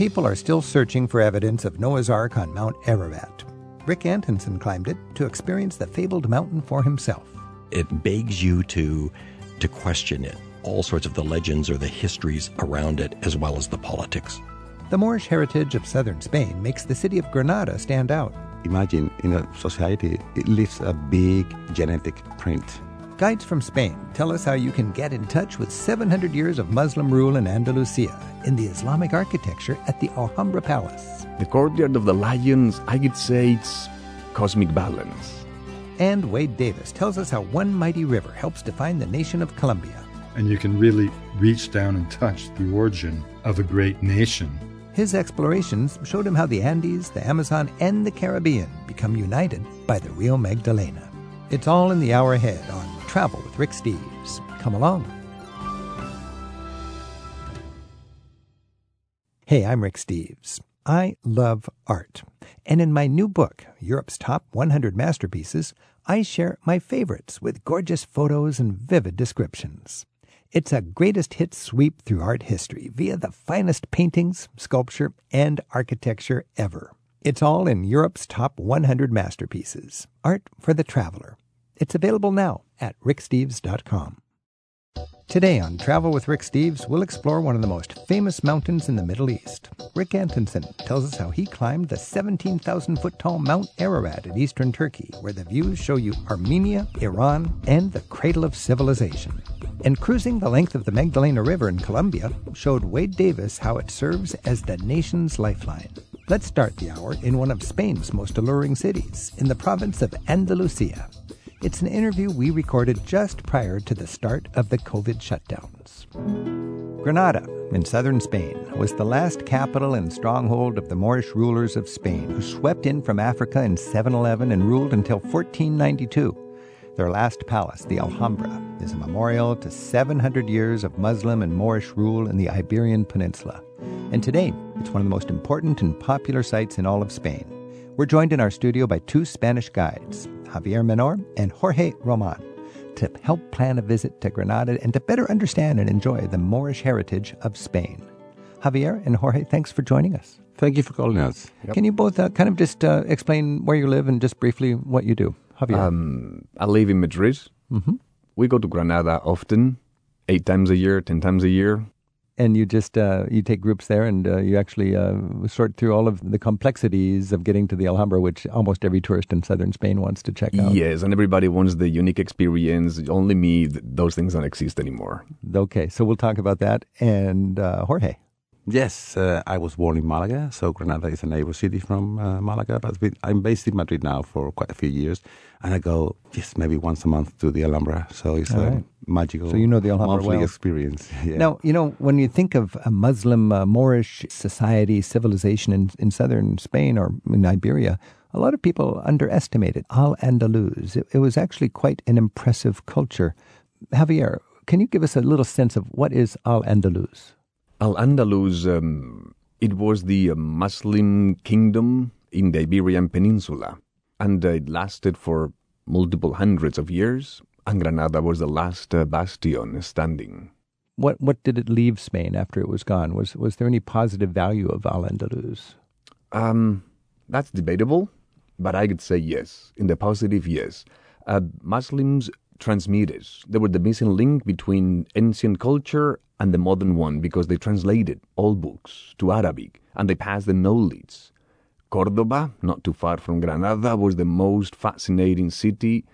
People are still searching for evidence of Noah's Ark on Mount Ararat. Rick Antonson climbed it to experience the fabled mountain for himself. It begs you to to question it, all sorts of the legends or the histories around it, as well as the politics. The Moorish heritage of southern Spain makes the city of Granada stand out. Imagine in a society, it leaves a big genetic print. Guides from Spain tell us how you can get in touch with 700 years of Muslim rule in Andalusia in the Islamic architecture at the Alhambra Palace. The courtyard of the lions, I could say it's cosmic balance. And Wade Davis tells us how one mighty river helps define the nation of Colombia. And you can really reach down and touch the origin of a great nation. His explorations showed him how the Andes, the Amazon, and the Caribbean become united by the Rio Magdalena. It's all in the hour ahead on Travel with Rick Steves. Come along. Hey, I'm Rick Steves. I love art. And in my new book, Europe's Top 100 Masterpieces, I share my favorites with gorgeous photos and vivid descriptions. It's a greatest hits sweep through art history via the finest paintings, sculpture, and architecture ever. It's all in Europe's top 100 masterpieces Art for the Traveler. It's available now at ricksteves.com. Today on Travel with Rick Steves, we'll explore one of the most famous mountains in the Middle East. Rick Antonson tells us how he climbed the 17,000 foot tall Mount Ararat in eastern Turkey, where the views show you Armenia, Iran, and the cradle of civilization. And cruising the length of the Magdalena River in Colombia showed Wade Davis how it serves as the nation's lifeline. Let's start the hour in one of Spain's most alluring cities, in the province of Andalusia. It's an interview we recorded just prior to the start of the COVID shutdowns. Granada, in southern Spain, was the last capital and stronghold of the Moorish rulers of Spain, who swept in from Africa in 711 and ruled until 1492. Their last palace, the Alhambra, is a memorial to 700 years of Muslim and Moorish rule in the Iberian Peninsula. And today, it's one of the most important and popular sites in all of Spain. We're joined in our studio by two Spanish guides, Javier Menor and Jorge Roman, to help plan a visit to Granada and to better understand and enjoy the Moorish heritage of Spain. Javier and Jorge, thanks for joining us. Thank you for calling us. Yep. Can you both uh, kind of just uh, explain where you live and just briefly what you do? Javier. Um, I live in Madrid. Mm-hmm. We go to Granada often, eight times a year, ten times a year and you just uh, you take groups there and uh, you actually uh, sort through all of the complexities of getting to the Alhambra, which almost every tourist in southern Spain wants to check out. Yes, and everybody wants the unique experience. Only me, those things don't exist anymore. Okay, so we'll talk about that. And uh, Jorge. Yes, uh, I was born in Malaga, so Granada is a neighbor city from uh, Malaga. But I'm based in Madrid now for quite a few years, and I go just maybe once a month to the Alhambra. So it's All a right. magical. So you know the Alhambra monthly well. experience. Yeah. Now you know when you think of a Muslim uh, Moorish society civilization in, in southern Spain or in Iberia. A lot of people underestimate. Al Andalus. It, it was actually quite an impressive culture. Javier, can you give us a little sense of what is Al Andalus? Al Andalus, um, it was the uh, Muslim kingdom in the Iberian Peninsula, and it lasted for multiple hundreds of years. And Granada was the last uh, bastion standing. What what did it leave Spain after it was gone? Was was there any positive value of Al Andalus? Um, that's debatable, but I could say yes. In the positive, yes. Uh, Muslims transmitted. They were the missing link between ancient culture and the modern one because they translated all books to Arabic and they passed the knowledge. Cordoba, not too far from Granada, was the most fascinating city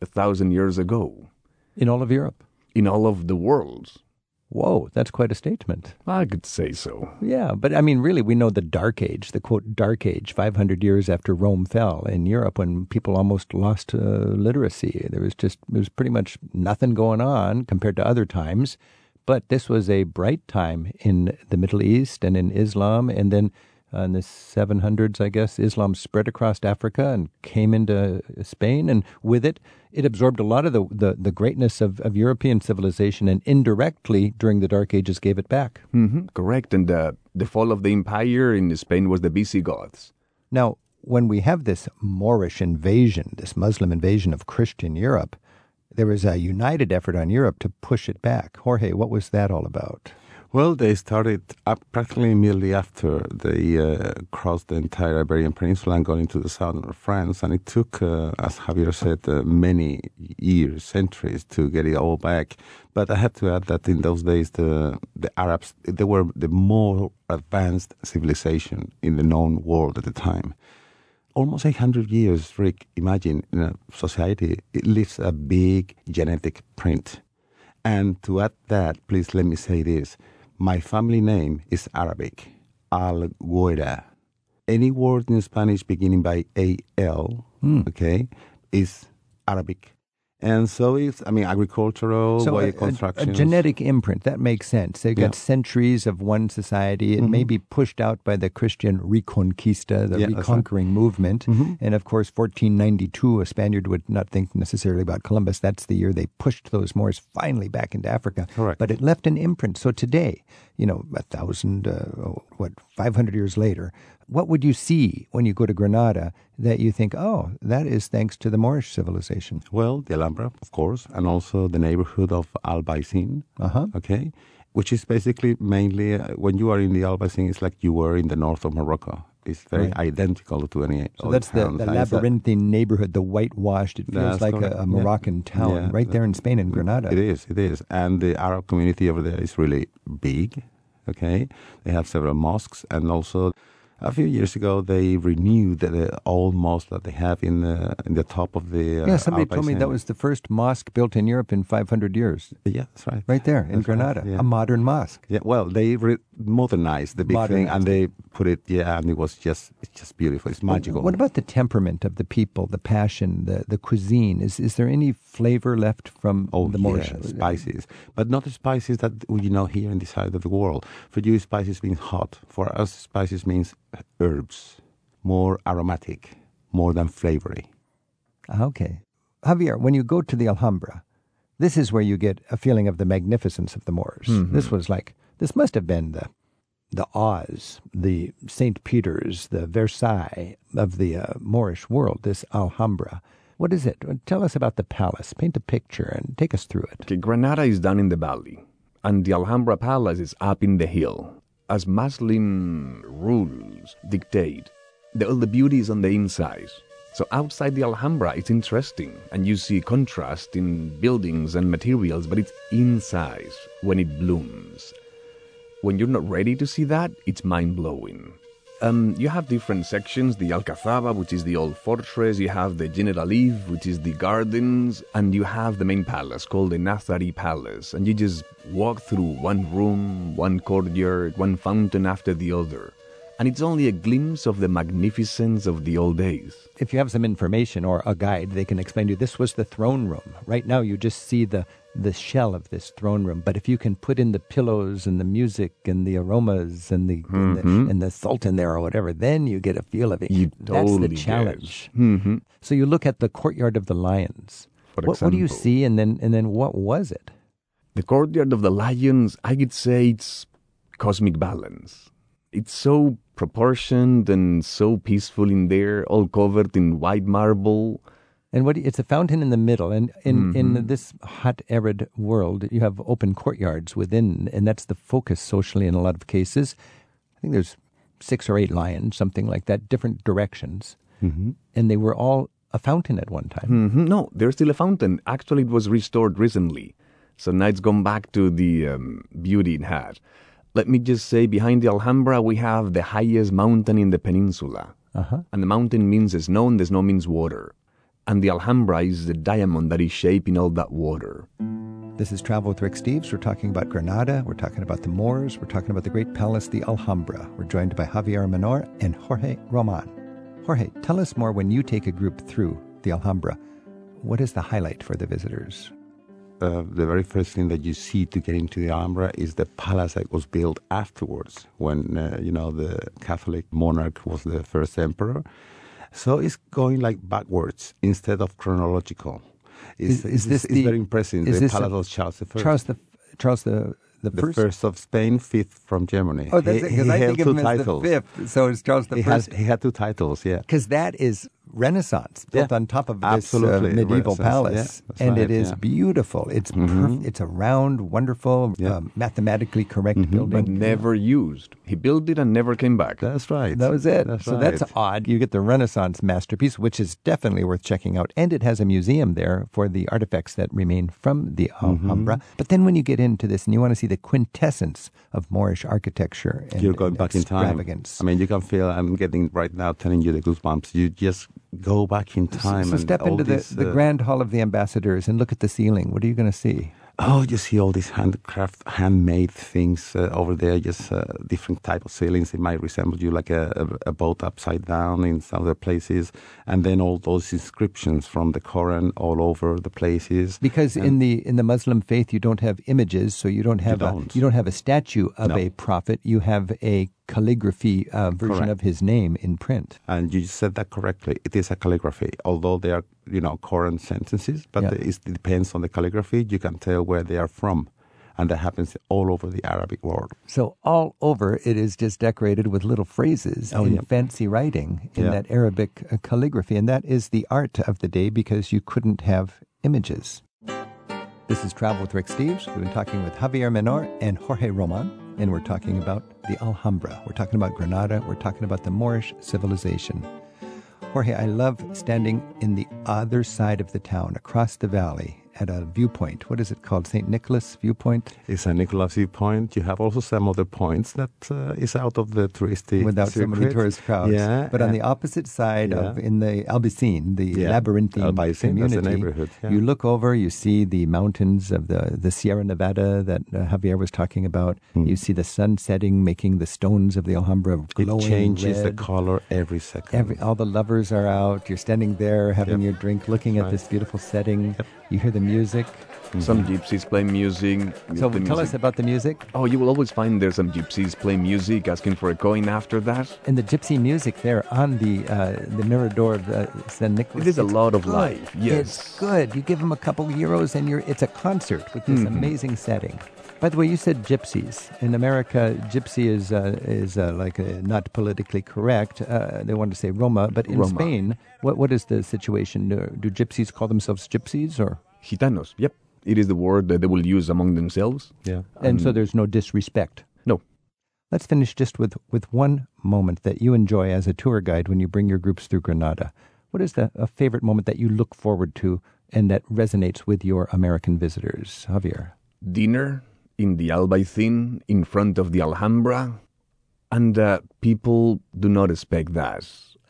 a thousand years ago. In all of Europe? In all of the world. Whoa, that's quite a statement. I could say so. Yeah, but I mean, really, we know the Dark Age, the quote, Dark Age, 500 years after Rome fell in Europe when people almost lost uh, literacy. There was just, there was pretty much nothing going on compared to other times. But this was a bright time in the Middle East and in Islam. And then uh, in the 700s, I guess, Islam spread across Africa and came into Spain. And with it, it absorbed a lot of the, the, the greatness of, of European civilization and indirectly, during the Dark Ages, gave it back. Mm-hmm, correct. And uh, the fall of the empire in Spain was the Visigoths. Now, when we have this Moorish invasion, this Muslim invasion of Christian Europe, there was a united effort on Europe to push it back. Jorge, what was that all about? Well, they started up practically immediately after they uh, crossed the entire Iberian Peninsula and got into the southern of France. And it took, uh, as Javier said, uh, many years, centuries to get it all back. But I have to add that in those days, the the Arabs they were the more advanced civilization in the known world at the time. Almost 800 years, Rick. Imagine in a society it leaves a big genetic print. And to add that, please let me say this my family name is Arabic, Al Guera. Any word in Spanish beginning by A-L, hmm. okay, is Arabic. And so it's, I mean, agricultural, So a, construction. a genetic imprint that makes sense. They've got Yeah. centuries of one society. It may mm-hmm. be pushed out by the Christian Reconquista, the Yeah, that's right. reconquering movement, mm-hmm. and of course, 1492. A Spaniard would not think necessarily about Columbus. That's the year they pushed those Moors finally back into Africa. Correct. But it left an imprint. So today, you know, a thousand, uh, what, 500 years later, what would you see when you go to Granada that you think, oh, that is thanks to the Moorish civilization? Well, the Alhambra, of course, and also the neighborhood of Albaicin. Uh-huh. Okay, which is basically mainly uh, when you are in the Albaicin, it's like you were in the north of Morocco. It's very Right. identical to any. So that's the, the labyrinthine neighborhood, the whitewashed. It feels That's like a, a Yeah. Moroccan town Yeah. right there in Spain, in Granada. It is, it is. And the Arab community over there is really big. Okay, they have several mosques, and also a few years ago they renewed the, the old mosque that they have in the in the top of the. Uh, Yeah, somebody told me that was the first mosque built in Europe in 500 years. Yeah, that's right. Right there in That's right, Granada, yeah. a modern mosque. Yeah, well, they re- modernized the big thing, and they put it. Yeah, and it was just it's just beautiful. It's magical. What about the temperament of the people, the passion, the, the cuisine? Is is there any flavor left from Oh, the Moorish? yeah, spices, but not the spices that you know here in this side of the world. For you, spices means hot. For us, spices means herbs, more aromatic, more than flavory. Okay. Javier, when you go to the Alhambra, this is where you get a feeling of the magnificence of the Moors. Mm-hmm. This was like, this must have been the, the Oz, the St. Peter's, the Versailles of the uh, Moorish world, this Alhambra. What is it? Tell us about the palace. Paint a picture and take us through it. Okay, Granada is down in the valley, and the Alhambra Palace is up in the hill. As Muslim rules dictate, the, all the beauty is on the inside. So outside the Alhambra, it's interesting, and you see contrast in buildings and materials, but it's inside when it blooms. When you're not ready to see that, it's mind blowing. Um, you have different sections the Alcazaba, which is the old fortress, you have the Generalife, which is the gardens, and you have the main palace called the Nazari Palace. And you just walk through one room, one courtyard, one fountain after the other. And it's only a glimpse of the magnificence of the old days. If you have some information or a guide, they can explain to you this was the throne room. Right now, you just see the, the shell of this throne room. But if you can put in the pillows and the music and the aromas and the, and, the and the sultan there or whatever, then you get a feel of it. You That's totally the challenge. Mm-hmm. So you look at the courtyard of the lions. What, what do you see, and then and then what was it? The courtyard of the lions, I could say it's cosmic balance. It's so proportioned and so peaceful in there, all covered in white marble. And what it's a fountain in the middle, and in Mm-hmm. in this hot, arid world, you have open courtyards within, and that's the focus socially in a lot of cases. I think there's six or eight lions, something like that, different directions, mm-hmm. and they were all a fountain at one time. hmm No, there's still a fountain. Actually, it was restored recently. So now it's gone back to the um, beauty it had. Let me just say, behind the Alhambra, we have the highest mountain in the peninsula. Uh-huh. And the mountain means snow, and the snow means water. And the Alhambra is the diamond that is shaping all that water. This is Travel with Rick Steves. We're talking about Granada. We're talking about the Moors. We're talking about the great palace, the Alhambra. We're joined by Javier Menor and Jorge Roman. Jorge, tell us more when you take a group through the Alhambra. What is the highlight for the visitors? uh, the very first thing that you see to get into the Alhambra is the palace that was built afterwards, when uh, you know the Catholic monarch was the first emperor. So it's going like backwards instead of chronological. Is- It's, is it's, this it's the- very impressive. is the this palace a- of Charles. Charles the Charles the the, the first. first. of Spain, fifth from Germany. Oh, that's he, it. Because I think of two him as titles. the fifth. So it's Charles the he, first. has, he had two titles, yeah. Because that is Renaissance built Yeah. on top of this uh, Absolutely. medieval palace, yeah, and it right, is yeah. beautiful. It's perf- it's a round, wonderful, uh, mathematically correct but building. But never used. He built it and never came back. That's right. That was it. That's so right. that's odd. You get the Renaissance masterpiece, which is definitely worth checking out. And it has a museum there for the artifacts that remain from the Mm-hmm. Alhambra. But then when you get into this and you want to see the quintessence of Moorish architecture and, You're going and back in time. I mean, you can feel. I'm getting right now telling you the goosebumps. You just go back in time. so and step into the, these, the uh, Grand Hall of the Ambassadors and look at the ceiling. What are you going to see? Oh, you see all these handcraft, handmade things uh, over there. Just uh, different type of ceilings. It might resemble you like a, a, a boat upside down in some other places, and then all those inscriptions from the Quran all over the places. Because in the in the Muslim faith, you don't have images, so you don't have you don't. A, you don't have a statue of No. a prophet. You have a calligraphy uh, version Correct. of his name in print. And you said that correctly. It is a calligraphy, although they are, you know, current sentences, but Yeah. it depends on the calligraphy. You can tell where they are from. And that happens all over the Arabic world. So all over, it is just decorated with little phrases Oh, in yeah. fancy writing in Yeah. that Arabic uh, calligraphy, and that is the art of the day because you couldn't have images. This is Travel with Rick Steves. We've been talking with Javier Menor and Jorge Roman, and we're talking about the Alhambra. We're talking about Granada. We're talking about the Moorish civilization. Jorge, I love standing in the other side of the town, across the valley, at a viewpoint. What is it called? St. Nicholas Viewpoint? It's a Nicholas viewpoint. You have also some other points that uh, is out of the touristy without so many tourist crowds. Yeah, but on the opposite side of in the Albaycin, the Yeah, labyrinthine that's the community, neighborhood, yeah. you look over, you see the mountains of the the Sierra Nevada that uh, Javier was talking about. You see the sun setting, making the stones of the Alhambra Hmm. It glowing changes the color every second. Every, all the lovers are out. You're standing there having Yep. your drink, looking at Right. this beautiful setting. You hear the music. Some gypsies play music. So tell music- us about the music. Oh, you will always find there's some gypsies play music, asking for a coin after that. And the gypsy music there on the uh, the Mirador of uh, San Nicholas. It is a lot of good. life, yes. it's good. You give them a couple euros, and you're it's a concert with this Mm-hmm. amazing setting. By the way, you said gypsies. In America, gypsy is uh, is uh, like uh, not politically correct. Uh, they want to say Roma, but in Roma. Spain, what what is the situation? Do, do gypsies call themselves gypsies, or Gitanos, yep. It is the word that they will use among themselves. Yeah. and so there's no disrespect. No. Let's finish just with, with one moment that you enjoy as a tour guide when you bring your groups through Granada. What is the a favorite moment that you look forward to and that resonates with your American visitors, Javier? Dinner in the Albaycin in front of the Alhambra. And uh, people do not expect that.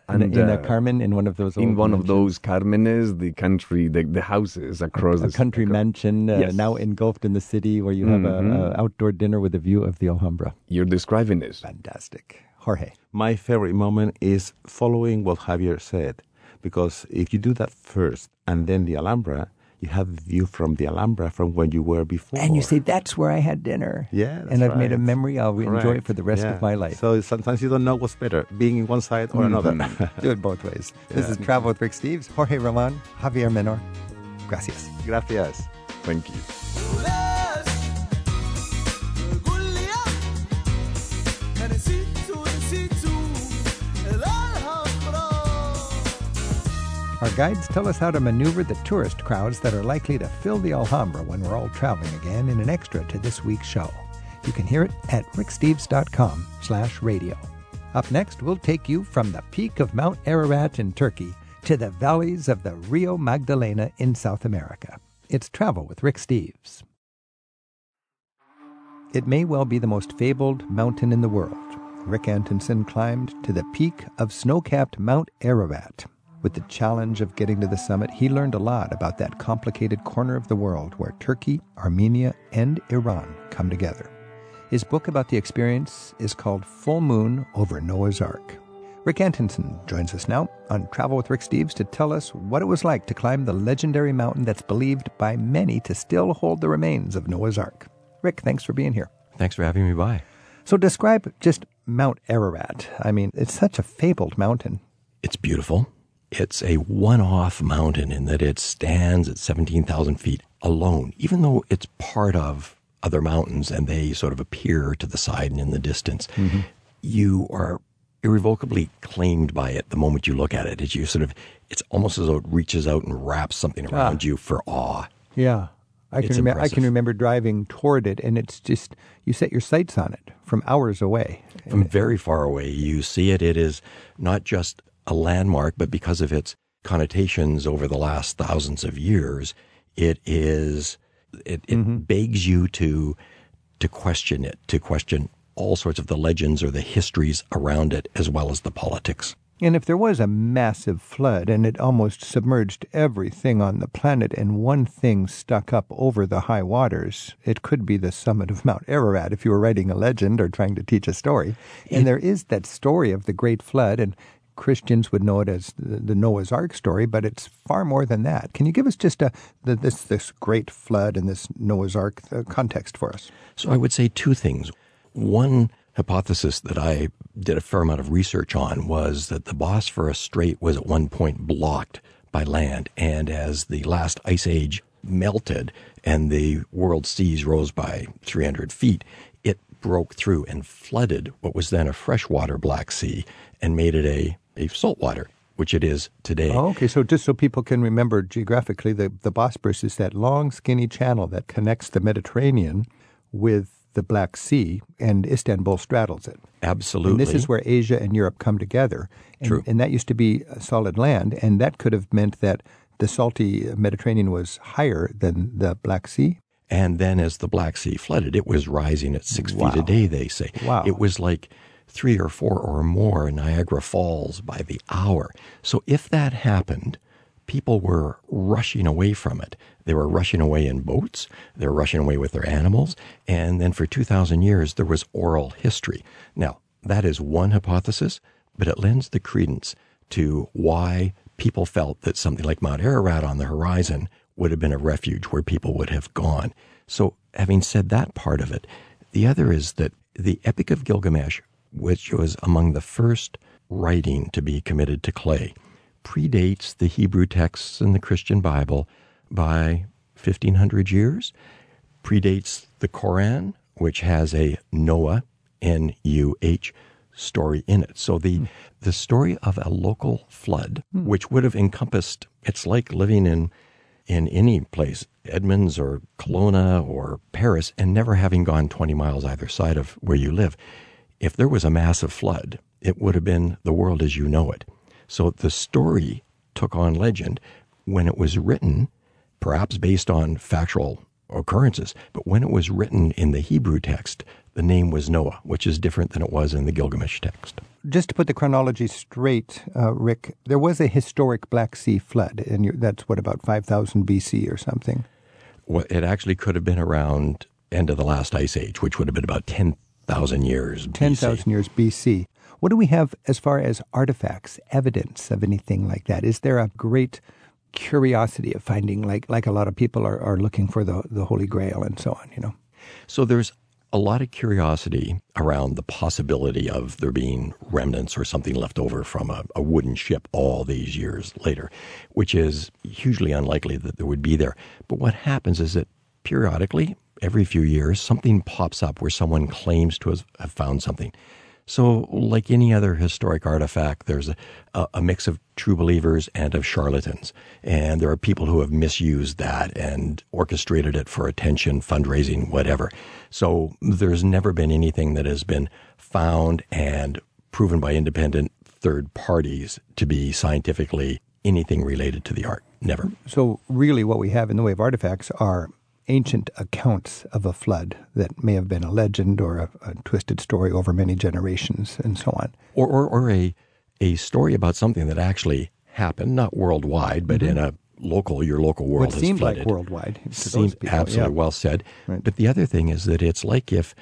In, And a, in a uh, Carmen, in one of those in old one of those Carmenes, the country, the, the houses across a the country acro- mansion uh, Yes. now engulfed in the city where you have Mhm. a, a outdoor dinner with a view of the Alhambra. You're describing this. Fantastic. Jorge. My favorite moment is following what Javier said, because if you do that first and then the Alhambra, you have the view from the Alhambra from when you were before. And you say, that's where I had dinner. yeah, and I've made a memory I'll enjoy it for the rest Yeah. of my life. So sometimes you don't know what's better, being in one side or mm-hmm. another. Do it both ways. This is Travel with Rick Steves, Jorge Roman, Javier Menor. Gracias. Gracias. Thank you. Our guides tell us how to maneuver the tourist crowds that are likely to fill the Alhambra when we're all traveling again in an extra to this week's show. You can hear it at ricksteves.com slash radio. Up next, we'll take you from the peak of Mount Ararat in Turkey to the valleys of the Rio Magdalena in South America. It's Travel with Rick Steves. It may well be the most fabled mountain in the world. Rick Antonson climbed to the peak of snow capped Mount Ararat. With the challenge of getting to the summit, he learned a lot about that complicated corner of the world where Turkey, Armenia, and Iran come together. His book about the experience is called Full Moon Over Noah's Ark. Rick Antonson joins us now on Travel with Rick Steves to tell us what it was like to climb the legendary mountain that's believed by many to still hold the remains of Noah's Ark. Rick, thanks for being here. Thanks for having me by. So describe just Mount Ararat. I mean, it's such a fabled mountain. It's beautiful. It's a one off mountain in that it stands at 17,000 feet alone, even though it's part of other mountains and they sort of appear to the side and in the distance. Mm-hmm. You are irrevocably claimed by it the moment you look at it. It's you sort of, it's almost as though it reaches out and wraps something around ah. you for awe. Yeah. I It's can, remember, I can remember driving toward it, and it's just, you set your sights on it from hours away. From very far away, you see it. It is not just a landmark, but because of its connotations over the last thousands of years, it is it, it mm-hmm. begs you to to question it, to question all sorts of the legends or the histories around it, as well as the politics. And if there was a massive flood and it almost submerged everything on the planet and one thing stuck up over the high waters, it could be the summit of Mount Ararat if you were writing a legend or trying to teach a story. And there is that story of the great flood, and Christians would know it as the Noah's Ark story, but it's far more than that. Can you give us just a the, this this great flood and this Noah's Ark uh, context for us? So I would say two things. One hypothesis that I did a fair amount of research on was that the Bosphorus Strait was at one point blocked by land, and as the last ice age melted and the world seas rose by 300 feet, it broke through and flooded what was then a freshwater Black Sea and made it a, a saltwater, which it is today. Oh, okay. So just so people can remember geographically, the, the Bosporus is that long, skinny channel that connects the Mediterranean with the Black Sea, and Istanbul straddles it. Absolutely. And this is where Asia and Europe come together. And, True. And that used to be solid land, and that could have meant that the salty Mediterranean was higher than the Black Sea. And then as the Black Sea flooded, it was rising at six Wow. feet a day, they say. Wow. It was like three or four or more Niagara Falls by the hour. So if that happened, people were rushing away from it. They were rushing away in boats, they were rushing away with their animals, and then for 2,000 years there was oral history. Now, that is one hypothesis, but it lends the credence to why people felt that something like Mount Ararat on the horizon would have been a refuge where people would have gone. So, having said that part of it, the other is that the Epic of Gilgamesh, which was among the first writing to be committed to clay, predates the Hebrew texts in the Christian Bible by 1500 years, predates the Koran, which has a Noah, N U H, story in it. So the the story of a local flood, hmm. which would have encompassed, it's like living in in any place, Edmonds or Kelowna or Paris, and never having gone 20 miles either side of where you live. If there was a massive flood, it would have been the world as you know it. So the story took on legend when it was written, perhaps based on factual occurrences, but when it was written in the Hebrew text, the name was Noah, which is different than it was in the Gilgamesh text. Just to put the chronology straight, uh, Rick, there was a historic Black Sea flood, and that's what about five thousand BC or something. Well, it actually could have been around end of the last ice age, which would have been about 10,000 years. Ten BC. thousand years BC. What do we have as far as artifacts, evidence of anything like that? Is there a great curiosity of finding, like like a lot of people are, are looking for the the Holy Grail and so on? You know. So there's a lot of curiosity around the possibility of there being remnants or something left over from a, a wooden ship all these years later, which is hugely unlikely that there would be there. But what happens is that periodically, every few years, something pops up where someone claims to have found something. So, like any other historic artifact, there's a, a, mix of true believers and of charlatans. And there are people who have misused that and orchestrated it for attention, fundraising, whatever. So, there's never been anything that has been found and proven by independent third parties to be scientifically anything related to the Ark. Never. So really, what we have in the way of artifacts are ancient accounts of a flood that may have been a legend or a, a twisted story over many generations, and so on. Or, or, or a, a story about something that actually happened, not worldwide, but in mm-hmm. a local, your local world What has seemed like flooded. worldwide to those Seemed people, absolutely yeah. well said. Right. But the other thing is that it's like if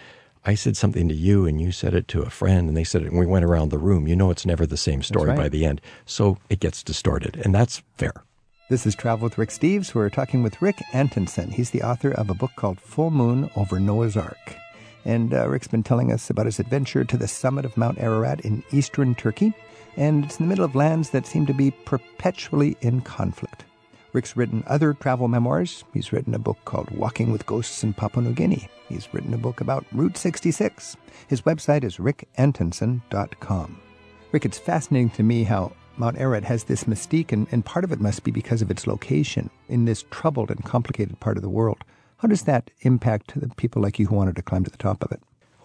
I said something to you and you said it to a friend and they said it and we went around the room, you know it's never the same story right. by the end. So it gets distorted. And that's fair. This is Travel with Rick Steves. We're talking with Rick Antonson. He's the author of a book called Full Moon Over Noah's Ark. And uh, Rick's been telling us about his adventure to the summit of Mount Ararat in eastern Turkey. And it's in the middle of lands that seem to be perpetually in conflict. Rick's written other travel memoirs. He's written a book called Walking with Ghosts in Papua New Guinea. He's written a book about Route 66. His website is rickantonson.com. Rick, it's fascinating to me how Mount Ararat has this mystique, and, and part of it must be because of its location in this troubled and complicated part of the world. How does that impact the people like you who wanted to climb to the top of it?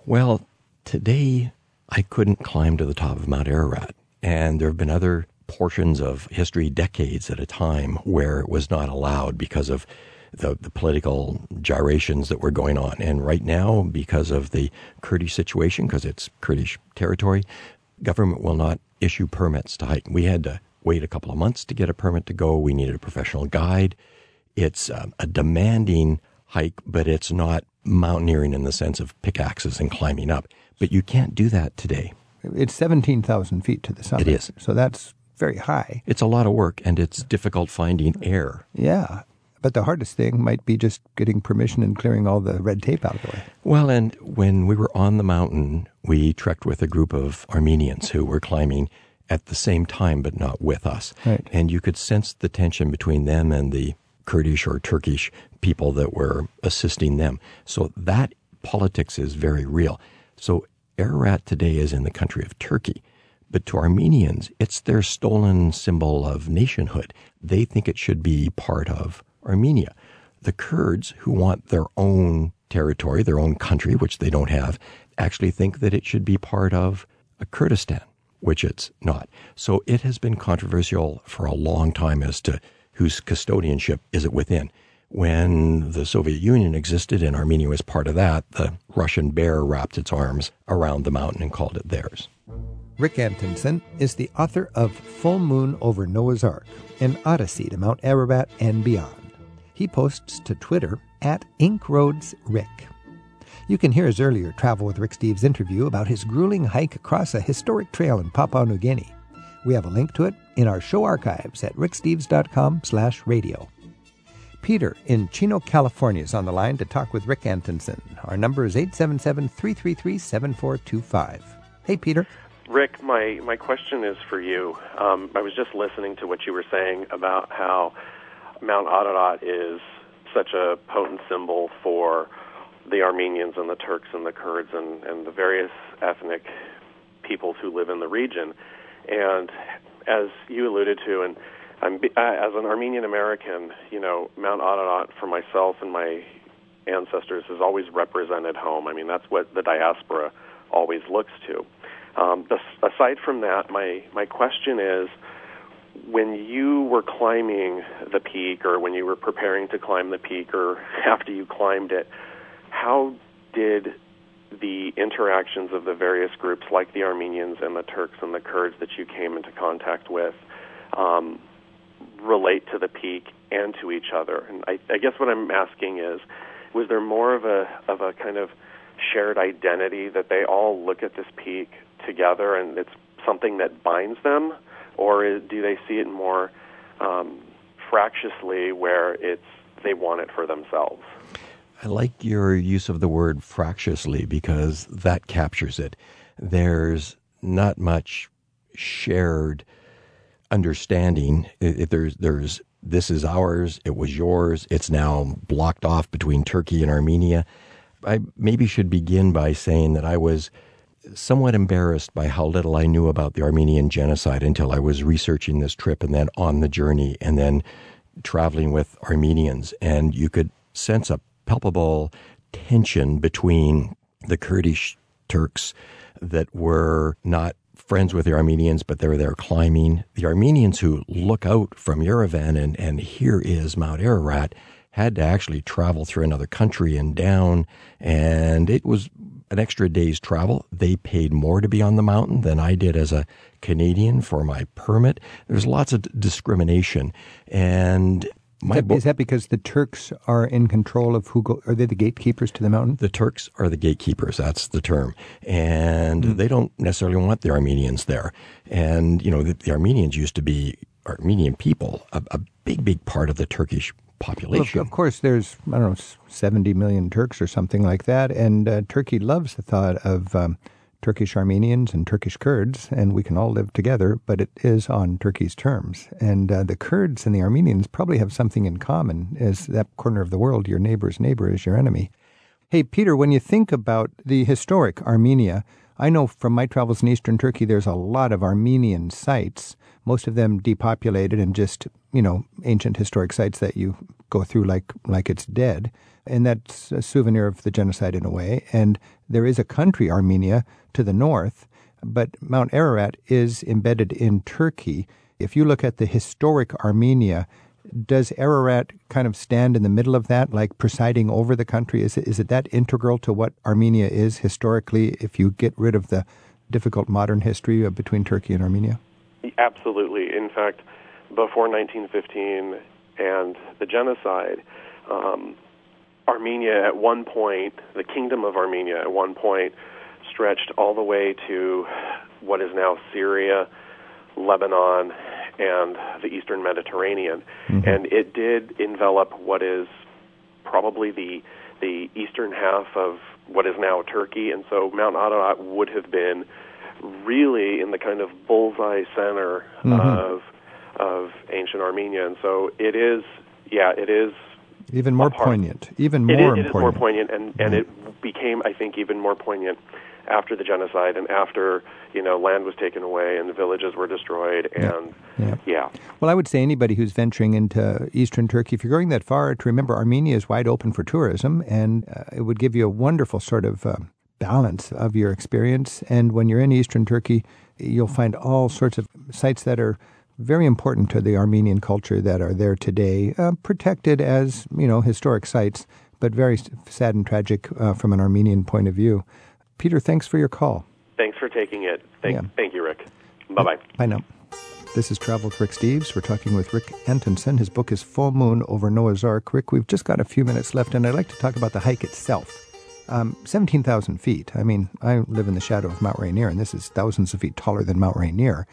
Well, today I couldn't climb to the top of Mount Ararat. And there have been other portions of history, decades at a time, where it was not allowed because of the, the political gyrations that were going on. And right now, because of the Kurdish situation, because it's Kurdish territory, government will not issue permits to hike. We had to wait a couple of months to get a permit to go. We needed a professional guide. It's um, a demanding hike, but it's not mountaineering in the sense of pickaxes and climbing up. But you can't do that today. It's 17,000 feet to the summit. It is. So that's very high. It's a lot of work and it's difficult finding air. Yeah. But the hardest thing might be just getting permission and clearing all the red tape out of the way. Well, and when we were on the mountain, we trekked with a group of Armenians who were climbing at the same time, but not with us. Right. And you could sense the tension between them and the Kurdish or Turkish people that were assisting them. So that politics is very real. So Ararat today is in the country of Turkey. But to Armenians, it's their stolen symbol of nationhood. They think it should be part of Armenia. The Kurds, who want their own territory, their own country, which they don't have, actually think that it should be part of a Kurdistan, which it's not. So it has been controversial for a long time as to whose custodianship is it within. When the Soviet Union existed and Armenia was part of that, the Russian bear wrapped its arms around the mountain and called it theirs. Rick Antonson is the author of Full Moon Over Noah's Ark, an odyssey to Mount Ararat and beyond. He posts to Twitter at InkRoadsRick. You can hear his earlier Travel with Rick Steves interview about his grueling hike across a historic trail in Papua New Guinea. We have a link to it in our show archives at ricksteves.com slash radio. Peter in Chino, California is on the line to talk with Rick Antonson. Our number is 877-333-7425. Hey, Peter. Rick, my, my question is for you. Um, I was just listening to what you were saying about how Mount Ararat is such a potent symbol for the Armenians and the Turks and the Kurds and, and the various ethnic peoples who live in the region. And as you alluded to, and I'm, as an Armenian American, you know, Mount Ararat for myself and my ancestors has always represented home. I mean, that's what the diaspora always looks to. Um, aside from that, my my question is, when you were climbing the peak, or when you were preparing to climb the peak, or after you climbed it, how did the interactions of the various groups, like the Armenians and the Turks and the Kurds that you came into contact with, um, relate to the peak and to each other? And I, I guess what I'm asking is, was there more of a of a kind of shared identity that they all look at this peak together and it's something that binds them, or do they see it more um, fractiously where it's they want it for themselves? I like your use of the word fractiously because that captures it. There's not much shared understanding. There's there's this is ours, it was yours, it's now blocked off between Turkey and Armenia. I maybe should begin by saying that I was somewhat embarrassed by how little I knew about the Armenian genocide until I was researching this trip and then on the journey and then traveling with Armenians. And you could sense a palpable tension between the Kurdish Turks that were not friends with the Armenians, but they were there climbing. The Armenians who look out from Yerevan and, and here is Mount Ararat had to actually travel through another country and down. And it was an extra day's travel. They paid more to be on the mountain than I did as a Canadian for my permit. There's lots of discrimination. And my bo- is that because the Turks are in control of who go? Are they the gatekeepers to the mountain? The Turks are the gatekeepers. That's the term, and mm. they don't necessarily want the Armenians there. And you know, the, the Armenians used to be Armenian people, a, a, big, big part of the Turkish population. Well, of course, there's I don't know seventy million Turks or something like that, and uh, Turkey loves the thought of um, Turkish Armenians and Turkish Kurds, and we can all live together. But it is on Turkey's terms, and uh, the Kurds and the Armenians probably have something in common. As that corner of the world, your neighbor's neighbor is your enemy. Hey, Peter, when you think about the historic Armenia, I know from my travels in eastern Turkey, there's a lot of Armenian sites, most of them depopulated and just, you know, ancient historic sites that you go through like, like it's dead. And that's a souvenir of the genocide in a way. And there is a country, Armenia, to the north, but Mount Ararat is embedded in Turkey. If you look at the historic Armenia, does Ararat kind of stand in the middle of that, like presiding over the country? Is it, is it that integral to what Armenia is historically if you get rid of the difficult modern history between Turkey and Armenia? Absolutely. In fact, before 1915 and the genocide, um, Armenia at one point, the Kingdom of Armenia at one point, stretched all the way to what is now Syria, Lebanon, and the Eastern Mediterranean, mm-hmm. and it did envelop what is probably the the eastern half of what is now Turkey, and so Mount Ararat would have been really in the kind of bullseye center mm-hmm. of of ancient Armenia, and so it is, yeah, it is even more poignant, even more it is, it is more poignant, and and mm-hmm. it became, I think, even more poignant after the genocide and after you know land was taken away and the villages were destroyed and yeah. yeah. yeah. Well, I would say anybody who's venturing into eastern Turkey, if you're going that far, to remember Armenia is wide open for tourism, and uh, it would give you a wonderful sort of uh, balance of your experience. And when you're in eastern Turkey, you'll find all sorts of sites that are very important to the Armenian culture that are there today, uh, protected as you know historic sites, but very sad and tragic uh, from an Armenian point of view. Peter, thanks for your call. Thanks for taking it. Thank, yeah. thank you, Rick. Bye bye. Bye now. This is Travel with Rick Steves. We're talking with Rick Antonson. His book is Full Moon over Noah's Ark. Rick, we've just got a few minutes left, and I'd like to talk about the hike itself. Um, 17,000 feet. I mean, I live in the shadow of Mount Rainier, and this is thousands of feet taller than Mount Rainier.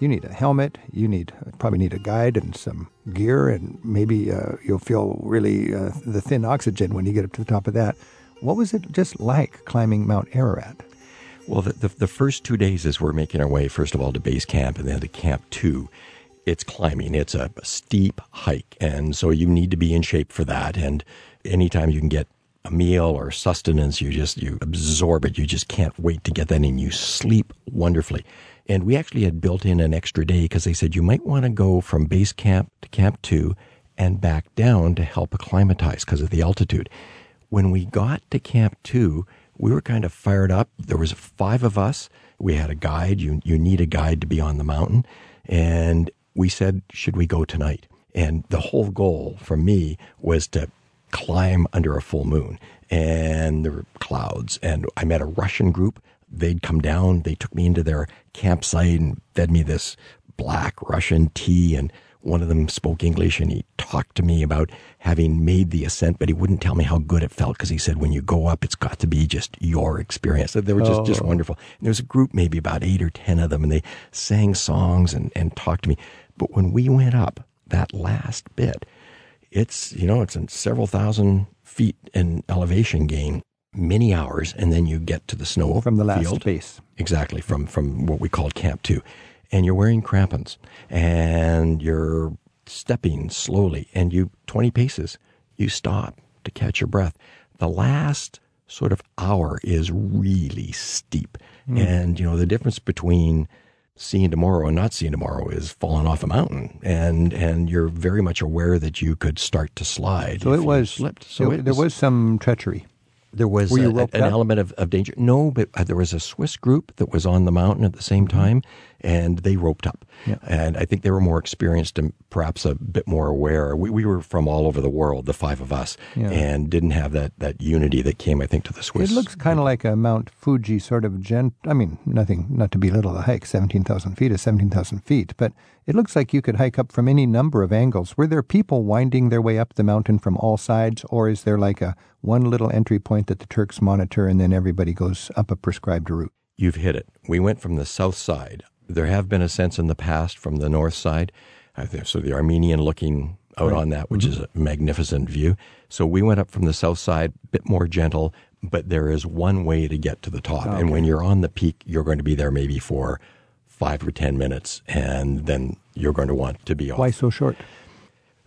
You need a helmet. You need probably need a guide and some gear, and maybe uh, you'll feel really uh, the thin oxygen when you get up to the top of that. What was it just like climbing Mount Ararat? Well, the, the, the, first two days as we're making our way, first of all, to base camp and then to camp two, it's climbing. It's a, a steep hike. And so you need to be in shape for that. And anytime you can get a meal or sustenance, you just, you absorb it. You just can't wait to get that in. You sleep wonderfully. And we actually had built in an extra day because they said you might want to go from base camp to camp two and back down to help acclimatize because of the altitude when we got to Camp 2, we were kind of fired up. There was five of us. We had a guide. You, you need a guide to be on the mountain. And we said, should we go tonight? And the whole goal for me was to climb under a full moon. And there were clouds. And I met a Russian group. They'd come down. They took me into their campsite and fed me this black Russian tea and one of them spoke English and he talked to me about having made the ascent, but he wouldn't tell me how good it felt because he said when you go up, it's got to be just your experience. They were just, oh. just wonderful. And there was a group, maybe about eight or 10 of them, and they sang songs and, and talked to me. But when we went up that last bit, it's, you know, it's in several thousand feet in elevation gain many hours, and then you get to the snow from the last field. base. Exactly, from from what we called Camp Two and you're wearing crampons and you're stepping slowly and you 20 paces you stop to catch your breath the last sort of hour is really steep mm. and you know the difference between seeing tomorrow and not seeing tomorrow is falling off a mountain and and you're very much aware that you could start to slide so it was slipped so it, there was some treachery there was a, an element of, of danger. No, but uh, there was a Swiss group that was on the mountain at the same mm-hmm. time, and they roped up. Yeah. And I think they were more experienced and perhaps a bit more aware. We, we were from all over the world, the five of us, yeah. and didn't have that, that unity that came, I think, to the Swiss. It looks kind of like a Mount Fuji sort of gent. I mean, nothing, not to belittle the hike. Seventeen thousand feet is seventeen thousand feet, but it looks like you could hike up from any number of angles. Were there people winding their way up the mountain from all sides, or is there like a one little entry point that the Turks monitor, and then everybody goes up a prescribed route? You've hit it. We went from the south side there have been a sense in the past from the north side. So the Armenian looking out right. on that, which mm-hmm. is a magnificent view. So we went up from the south side, a bit more gentle, but there is one way to get to the top. Okay. And when you're on the peak, you're going to be there maybe for five or ten minutes, and then you're going to want to be off. Why so short?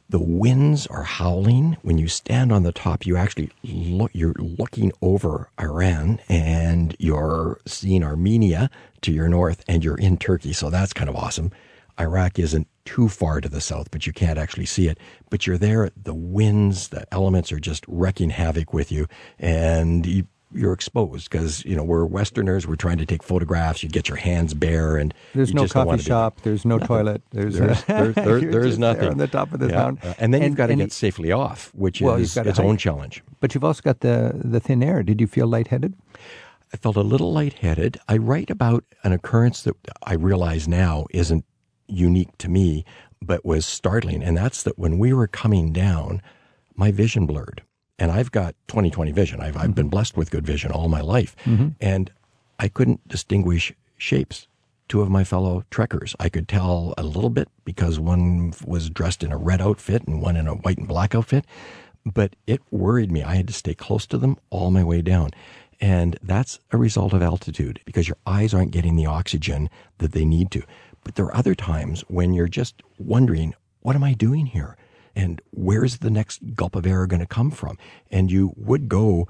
The winds are howling. When you stand on the top, you actually look, you're looking over Iran and you're seeing Armenia to your north and you're in Turkey. So that's kind of awesome. Iraq isn't too far to the south, but you can't actually see it. But you're there. The winds, the elements are just wrecking havoc with you. And you, you're exposed because you know we're Westerners. We're trying to take photographs. You get your hands bare, and there's no coffee shop. There's no nothing. toilet. There's there's, there's, there, there's nothing on the top of the yeah. mountain. and then and, you've got to get it, safely off, which well, is its own challenge. But you've also got the the thin air. Did you feel lightheaded? I felt a little lightheaded. I write about an occurrence that I realize now isn't unique to me, but was startling, and that's that when we were coming down, my vision blurred and I've got 20/20 vision. I've, I've been blessed with good vision all my life, mm-hmm. and I couldn't distinguish shapes. Two of my fellow trekkers, I could tell a little bit because one was dressed in a red outfit and one in a white and black outfit, but it worried me. I had to stay close to them all my way down. And that's a result of altitude because your eyes aren't getting the oxygen that they need to. But there are other times when you're just wondering, what am I doing here? And where's the next gulp of air going to come from? And you would go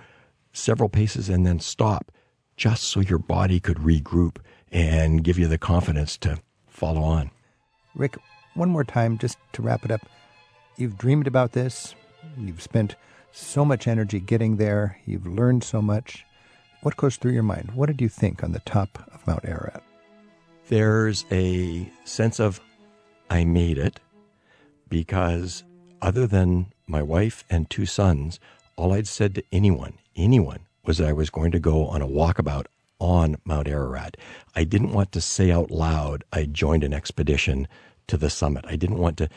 several paces and then stop just so your body could regroup and give you the confidence to follow on. Rick, one more time, just to wrap it up. You've dreamed about this. You've spent so much energy getting there. You've learned so much. What goes through your mind? What did you think on the top of Mount Ararat? There's a sense of, I made it because other than my wife and two sons, all I'd said to anyone, anyone, was that I was going to go on a walkabout on Mount Ararat. I didn't want to say out loud I joined an expedition to the summit. I didn't want to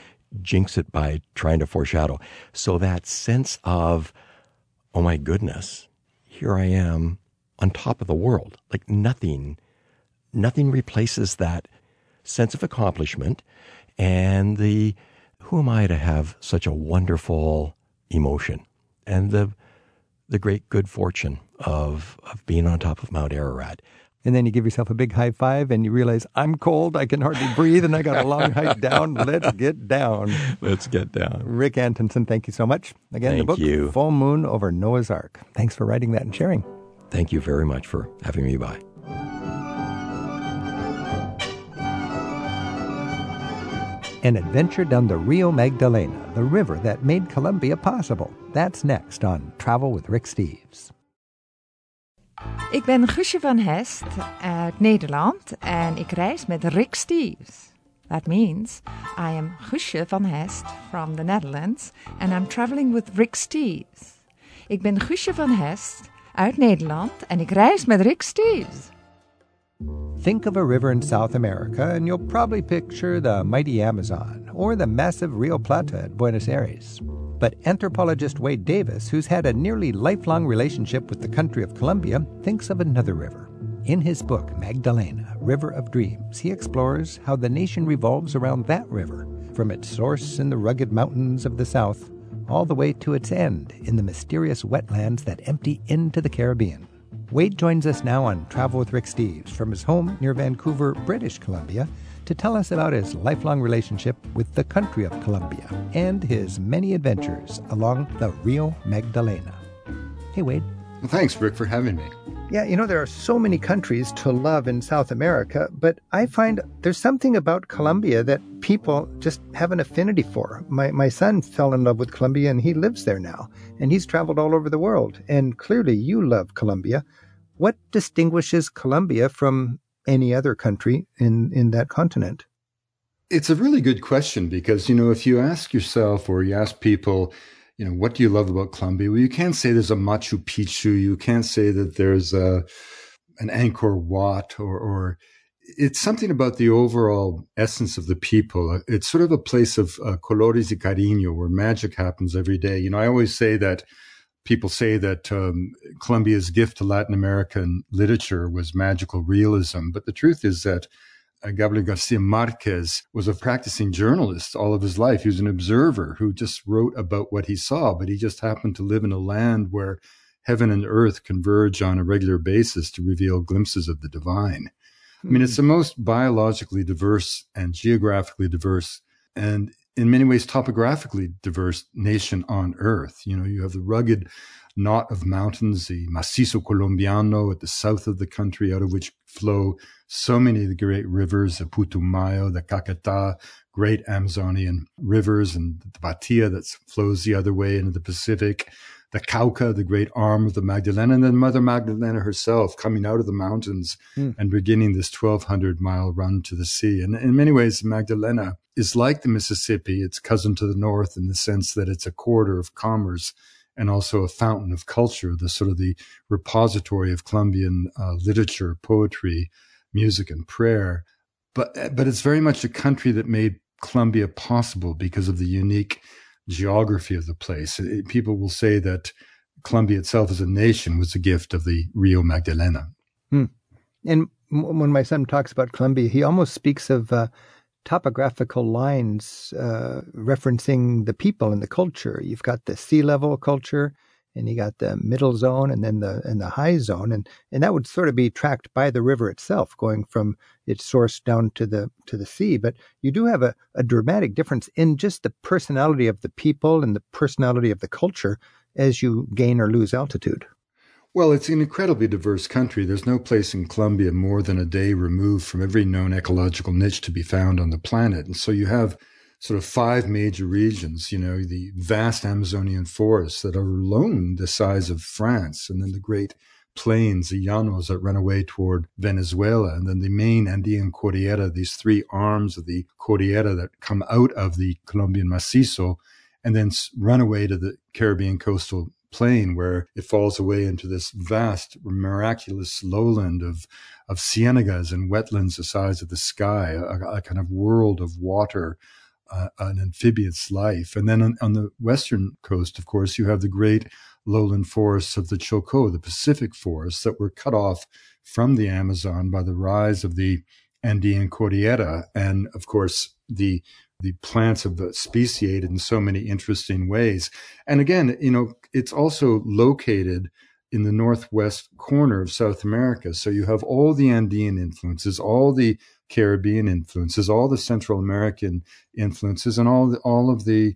jinx it by trying to foreshadow. So that sense of, oh my goodness, here I am on top of the world. Like nothing, nothing replaces that sense of accomplishment and the who am I to have such a wonderful emotion and the the great good fortune of of being on top of Mount Ararat. And then you give yourself a big high five and you realize I'm cold, I can hardly breathe, and I got a long hike down. Let's get down. Let's get down. Rick Antonson, thank you so much. Again, thank the book you. Full Moon over Noah's Ark. Thanks for writing that and sharing. Thank you very much for having me by. An adventure down the Rio Magdalena, the river that made Colombia possible. That's next on Travel with Rick Steves. Ik ben Guusje van Hest uit Nederland en ik reis met Rick Steves. That means I am Guusje van Hest from the Netherlands and I'm traveling with Rick Steves. Ik ben Guusje van Hest uit Nederland en ik reis met Rick Steves. Think of a river in South America, and you'll probably picture the mighty Amazon or the massive Rio Plata at Buenos Aires. But anthropologist Wade Davis, who's had a nearly lifelong relationship with the country of Colombia, thinks of another river. In his book, Magdalena, River of Dreams, he explores how the nation revolves around that river, from its source in the rugged mountains of the south, all the way to its end in the mysterious wetlands that empty into the Caribbean. Wade joins us now on Travel with Rick Steves from his home near Vancouver, British Columbia, to tell us about his lifelong relationship with the country of Colombia and his many adventures along the Rio Magdalena. Hey, Wade. Well, thanks, Rick, for having me. Yeah, you know, there are so many countries to love in South America, but I find there's something about Colombia that people just have an affinity for. My, my son fell in love with Colombia and he lives there now, and he's traveled all over the world. And clearly, you love Colombia. What distinguishes Colombia from any other country in, in that continent? It's a really good question because, you know, if you ask yourself or you ask people, you know, what do you love about Colombia? Well, you can't say there's a Machu Picchu. You can't say that there's a, an Angkor Wat or, or it's something about the overall essence of the people. It's sort of a place of uh, colores y cariño where magic happens every day. You know, I always say that people say that um, Colombia's gift to Latin American literature was magical realism. But the truth is that uh, Uh, Gabriel Garcia Marquez was a practicing journalist all of his life. He was an observer who just wrote about what he saw, but he just happened to live in a land where heaven and earth converge on a regular basis to reveal glimpses of the divine. I mean, it's hmm. the most biologically diverse and geographically diverse and in many ways topographically diverse nation on earth. You know, you have the rugged knot of mountains, the Macizo Colombiano at the south of the country, out of which flow so many of the great rivers, the Putumayo, the Caqueta, great Amazonian rivers, and the Patia that flows the other way into the Pacific, the Cauca, the great arm of the Magdalena, and then Mother Magdalena herself coming out of the mountains mm. and beginning this 1,200 mile run to the sea. And in many ways, Magdalena is like the Mississippi, its cousin to the north in the sense that it's a corridor of commerce and also a fountain of culture, the sort of the repository of Colombian uh, literature, poetry, music, and prayer. But but it's very much a country that made Colombia possible because of the unique geography of the place. It, people will say that Colombia itself as a nation was a gift of the Rio Magdalena. Hmm. And when my son talks about Colombia, he almost speaks of uh, topographical lines uh, referencing the people and the culture. You've got the sea level culture, and you got the middle zone, and then the and the high zone, and and that would sort of be tracked by the river itself, going from its source down to the to the sea. But you do have a, a dramatic difference in just the personality of the people and the personality of the culture as you gain or lose altitude. Well, it's an incredibly diverse country. There's no place in Colombia more than a day removed from every known ecological niche to be found on the planet. And so you have sort of five major regions, you know, the vast Amazonian forests that are alone the size of France, and then the great plains, the llanos that run away toward Venezuela, and then the main Andean Cordillera, these three arms of the Cordillera that come out of the Colombian Macizo and then run away to the Caribbean coastal plain where it falls away into this vast, miraculous lowland of, of cienagas and wetlands the size of the sky, a, a kind of world of water, uh, an amphibious life. And then on, on, the western coast, of course, you have the great lowland forests of the Choco, the Pacific forests that were cut off from the Amazon by the rise of the Andean Cordillera. And of course, the the plants have speciated in so many interesting ways. And again, you know, it's also located in the northwest corner of South America. So you have all the Andean influences, all the Caribbean influences, all the Central American influences, and all the, all of the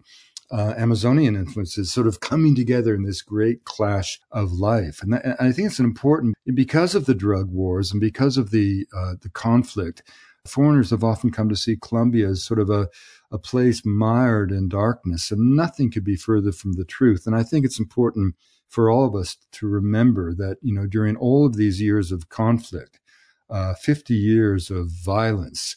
uh, Amazonian influences sort of coming together in this great clash of life. And, that, and, I think it's an important because of the drug wars and because of the uh, the conflict foreigners have often come to see Colombia as sort of a, a place mired in darkness, and nothing could be further from the truth. And I think it's important for all of us to remember that, you know, during all of these years of conflict, uh, 50 years of violence,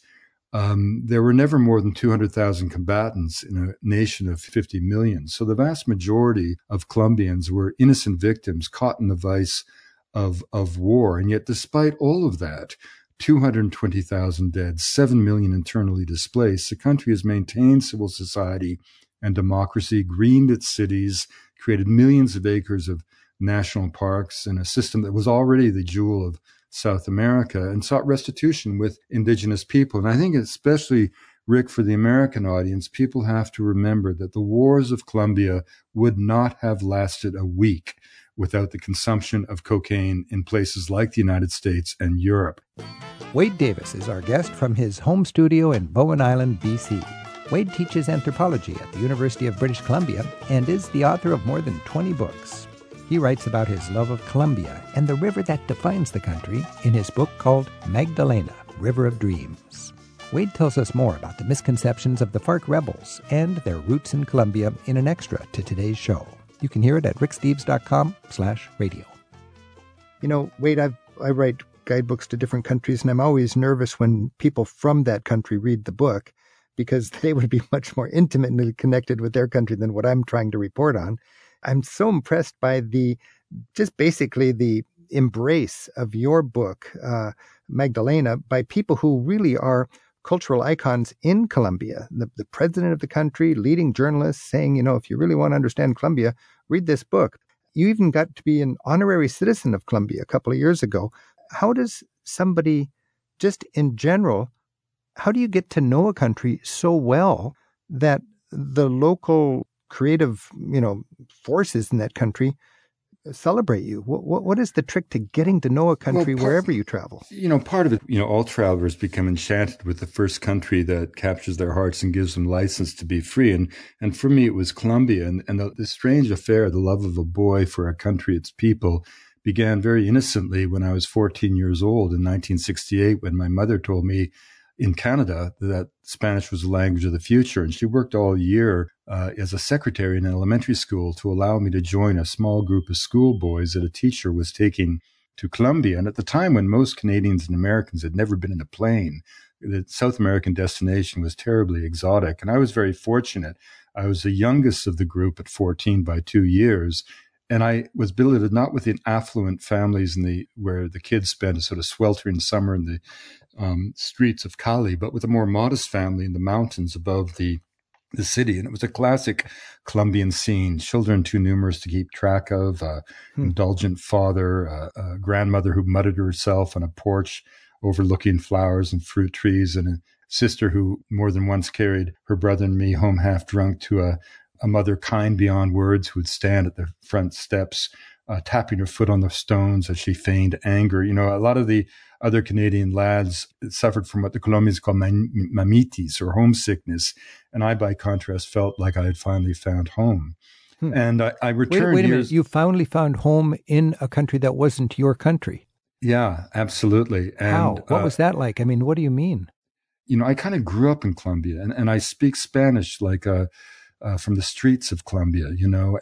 um, there were never more than 200,000 combatants in a nation of 50 million. So the vast majority of Colombians were innocent victims caught in the vice of, of war. And yet, despite all of that, 220,000 dead, 7 million internally displaced, the country has maintained civil society and democracy, greened its cities, created millions of acres of national parks, and a system that was already the jewel of South America, and sought restitution with indigenous people. And I think, especially, Rick, for the American audience, people have to remember that the wars of Colombia would not have lasted a week without the consumption of cocaine in places like the United States and Europe. Wade Davis is our guest from his home studio in Bowen Island, BC. Wade teaches anthropology at the University of British Columbia and is the author of more than 20 books. He writes about his love of Colombia and the river that defines the country in his book called Magdalena River of Dreams. Wade tells us more about the misconceptions of the FARC rebels and their roots in Colombia in an extra to today's show. You can hear it at ricksteves.com slash radio. You know, Wade, I've, I write guidebooks to different countries, and I'm always nervous when people from that country read the book because they would be much more intimately connected with their country than what I'm trying to report on. I'm so impressed by the just basically the embrace of your book, uh, Magdalena, by people who really are cultural icons in Colombia. The, the president of the country, leading journalists saying, you know, if you really want to understand Colombia, read this book. You even got to be an honorary citizen of Colombia a couple of years ago. How does somebody, just in general, how do you get to know a country so well that the local creative, you know, forces in that country uh, celebrate you? What, what, what is the trick to getting to know a country well, part, wherever you travel? You know, part of it, you know, all travelers become enchanted with the first country that captures their hearts and gives them license to be free. And, and for me, it was Colombia and, and the, the strange affair, the love of a boy for a country, its people began very innocently when I was 14 years old in 1968 when my mother told me in Canada that Spanish was the language of the future. And she worked all year uh, as a secretary in an elementary school to allow me to join a small group of schoolboys that a teacher was taking to Colombia. And at the time when most Canadians and Americans had never been in a plane, the South American destination was terribly exotic. And I was very fortunate. I was the youngest of the group at 14 by two years. And I was billeted not within affluent families in the where the kids spent a sort of sweltering summer in the um, streets of Cali, but with a more modest family in the mountains above the the city. And it was a classic Colombian scene. Children too numerous to keep track of, uh, hmm. indulgent father, uh, a grandmother who mudded herself on a porch overlooking flowers and fruit trees, and a sister who more than once carried her brother and me home half drunk to a, a mother kind beyond words who would stand at the front steps uh, tapping her foot on the stones as she feigned anger. You know, a lot of the other Canadian lads suffered from what the Colombians call mamitis or homesickness. And I, by contrast, felt like I had finally found home. Hmm. And I, I returned. Wait, wait a minute. You finally found home in a country that wasn't your country. Yeah, absolutely. And, How? What uh, was that like? I mean, what do you mean? You know, I kind of grew up in Colombia and, and I speak Spanish like uh, uh, from the streets of Colombia, you know.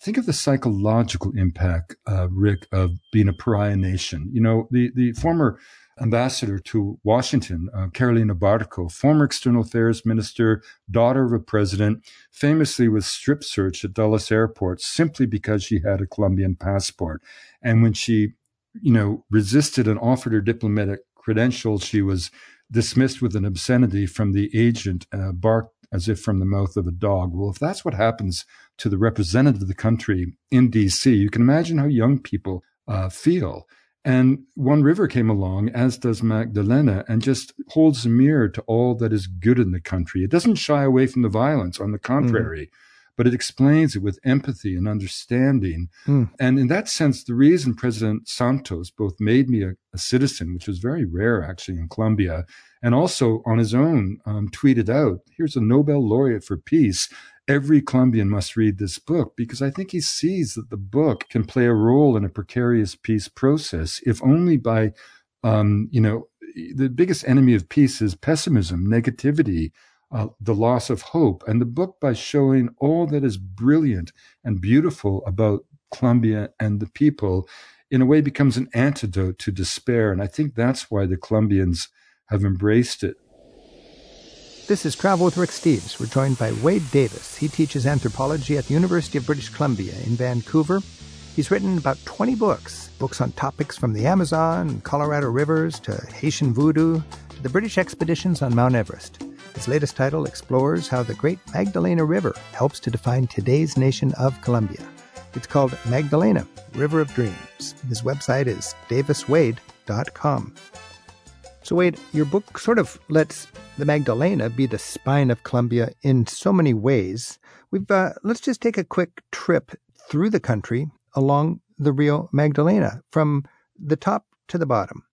Think of the psychological impact, uh, Rick, of being a pariah nation. You know, the, the former ambassador to Washington, uh, Carolina Barco, former external affairs minister, daughter of a president, famously was strip searched at Dulles Airport simply because she had a Colombian passport. And when she, you know, resisted and offered her diplomatic credentials, she was dismissed with an obscenity from the agent, uh, barked as if from the mouth of a dog. Well, if that's what happens to the representative of the country in DC, you can imagine how young people uh, feel. And One River came along, as does Magdalena, and just holds a mirror to all that is good in the country. It doesn't shy away from the violence, on the contrary. Mm but it explains it with empathy and understanding. Mm. And in that sense, the reason President Santos both made me a, a, citizen, which was very rare actually in Colombia, and also on his own um, tweeted out, here's a Nobel laureate for peace. Every Colombian must read this book because I think he sees that the book can play a role in a precarious peace process, if only by, um, you know, the biggest enemy of peace is pessimism, negativity, uh, the loss of hope. And the book, by showing all that is brilliant and beautiful about Colombia and the people, in a way becomes an antidote to despair. And I think that's why the Colombians have embraced it. This is Travel with Rick Steves. We're joined by Wade Davis. He teaches anthropology at the University of British Columbia in Vancouver. He's written about 20 books, books on topics from the Amazon, and Colorado rivers, to Haitian voodoo, to the British expeditions on Mount Everest. His latest title explores how the great Magdalena River helps to define today's nation of Colombia. It's called Magdalena, River of Dreams. His website is daviswade.com. So, Wade, your book sort of lets the Magdalena be the spine of Colombia in so many ways. We've uh, let's just take a quick trip through the country along the Rio Magdalena from the top to the bottom.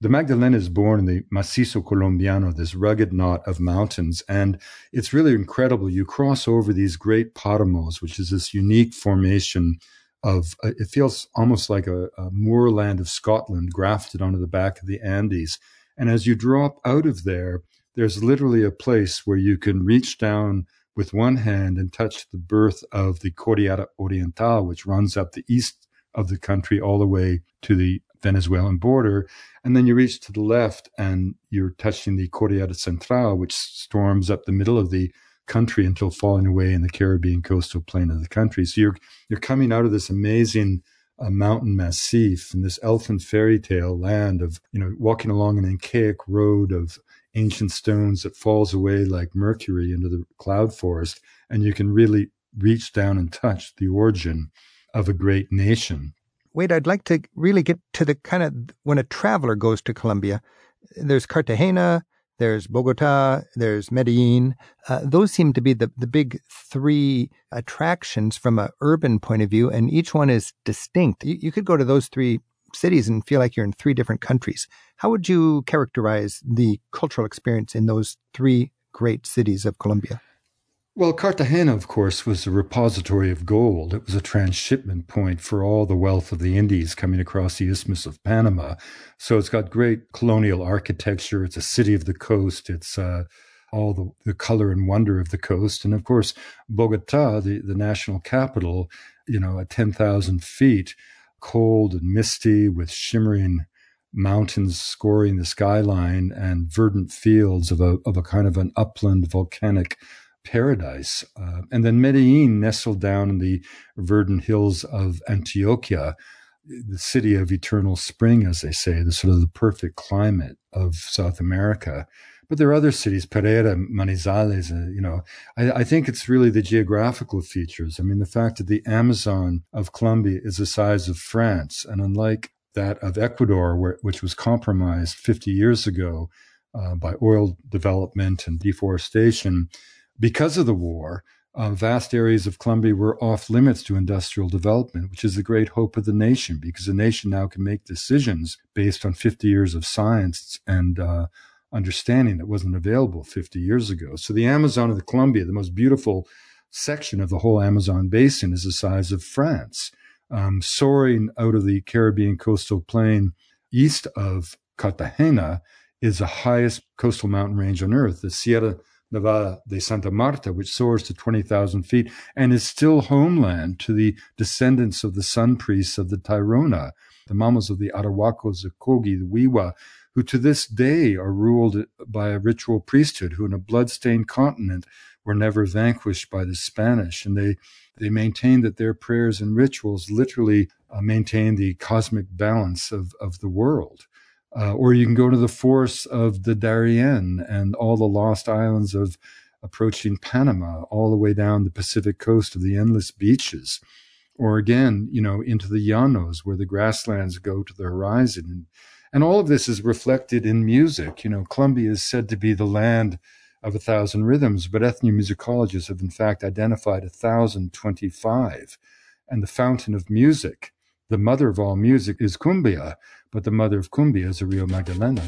The Magdalena is born in the Macizo Colombiano, this rugged knot of mountains. And it's really incredible. You cross over these great paramos, which is this unique formation of, uh, it feels almost like a, a moorland of Scotland grafted onto the back of the Andes. And as you drop out of there, there's literally a place where you can reach down with one hand and touch the birth of the Cordillera Oriental, which runs up the east of the country all the way to the Venezuelan border. And then you reach to the left and you're touching the Cordillera Central, which storms up the middle of the country until falling away in the Caribbean coastal plain of the country. So you're, you're coming out of this amazing uh, mountain massif and this elfin fairy tale land of, you know, walking along an archaic road of ancient stones that falls away like mercury into the cloud forest. And you can really reach down and touch the origin of a great nation. Wade, I'd like to really get to the kind of when a traveler goes to Colombia, there's Cartagena, there's Bogota, there's Medellin. Uh, those seem to be the, the big three attractions from an urban point of view, and each one is distinct. You, you could go to those three cities and feel like you're in three different countries. How would you characterize the cultural experience in those three great cities of Colombia? Well, Cartagena, of course, was a repository of gold. It was a transshipment point for all the wealth of the Indies coming across the Isthmus of Panama. So it's got great colonial architecture. It's a city of the coast. It's uh, all the, the color and wonder of the coast. And of course, Bogota, the, the national capital, you know, at 10,000 feet, cold and misty with shimmering mountains scoring the skyline and verdant fields of a, of a kind of an upland volcanic paradise. Uh, and then Medellin, nestled down in the verdant hills of Antioquia, the city of eternal spring, as they say, the sort of the perfect climate of South America. But there are other cities, Pereira, Manizales, uh, you know, I, I, think it's really the geographical features. I mean, the fact that the Amazon of Colombia is the size of France, and unlike that of Ecuador, where, which was compromised 50 years ago uh, by oil development and deforestation, because of the war, uh, vast areas of Colombia were off limits to industrial development, which is the great hope of the nation, because the nation now can make decisions based on 50 years of science and uh, understanding that wasn't available 50 years ago. So the Amazon of the Colombia, the most beautiful section of the whole Amazon basin, is the size of France. Um, soaring out of the Caribbean coastal plain east of Cartagena is the highest coastal mountain range on earth, the Sierra Nevada de Santa Marta, which soars to 20,000 feet and is still homeland to the descendants of the sun priests of the Tairona, the mamas of the Arhuacos, the Kogi, the Wiwa, who to this day are ruled by a ritual priesthood who in a blood-stained continent were never vanquished by the Spanish. And they, they maintain that their prayers and rituals literally uh, maintain the cosmic balance of, of the world. Uh, or you can go to the forests of the Darien and all the lost islands of approaching Panama, all the way down the Pacific coast of the endless beaches. Or again, you know, into the Llanos where the grasslands go to the horizon. And, all of this is reflected in music. You know, Colombia is said to be the land of a thousand rhythms, but ethnomusicologists have in fact identified a 1,025. And the fountain of music, the mother of all music, is cumbia but the mother of cumbia is the Rio Magdalena.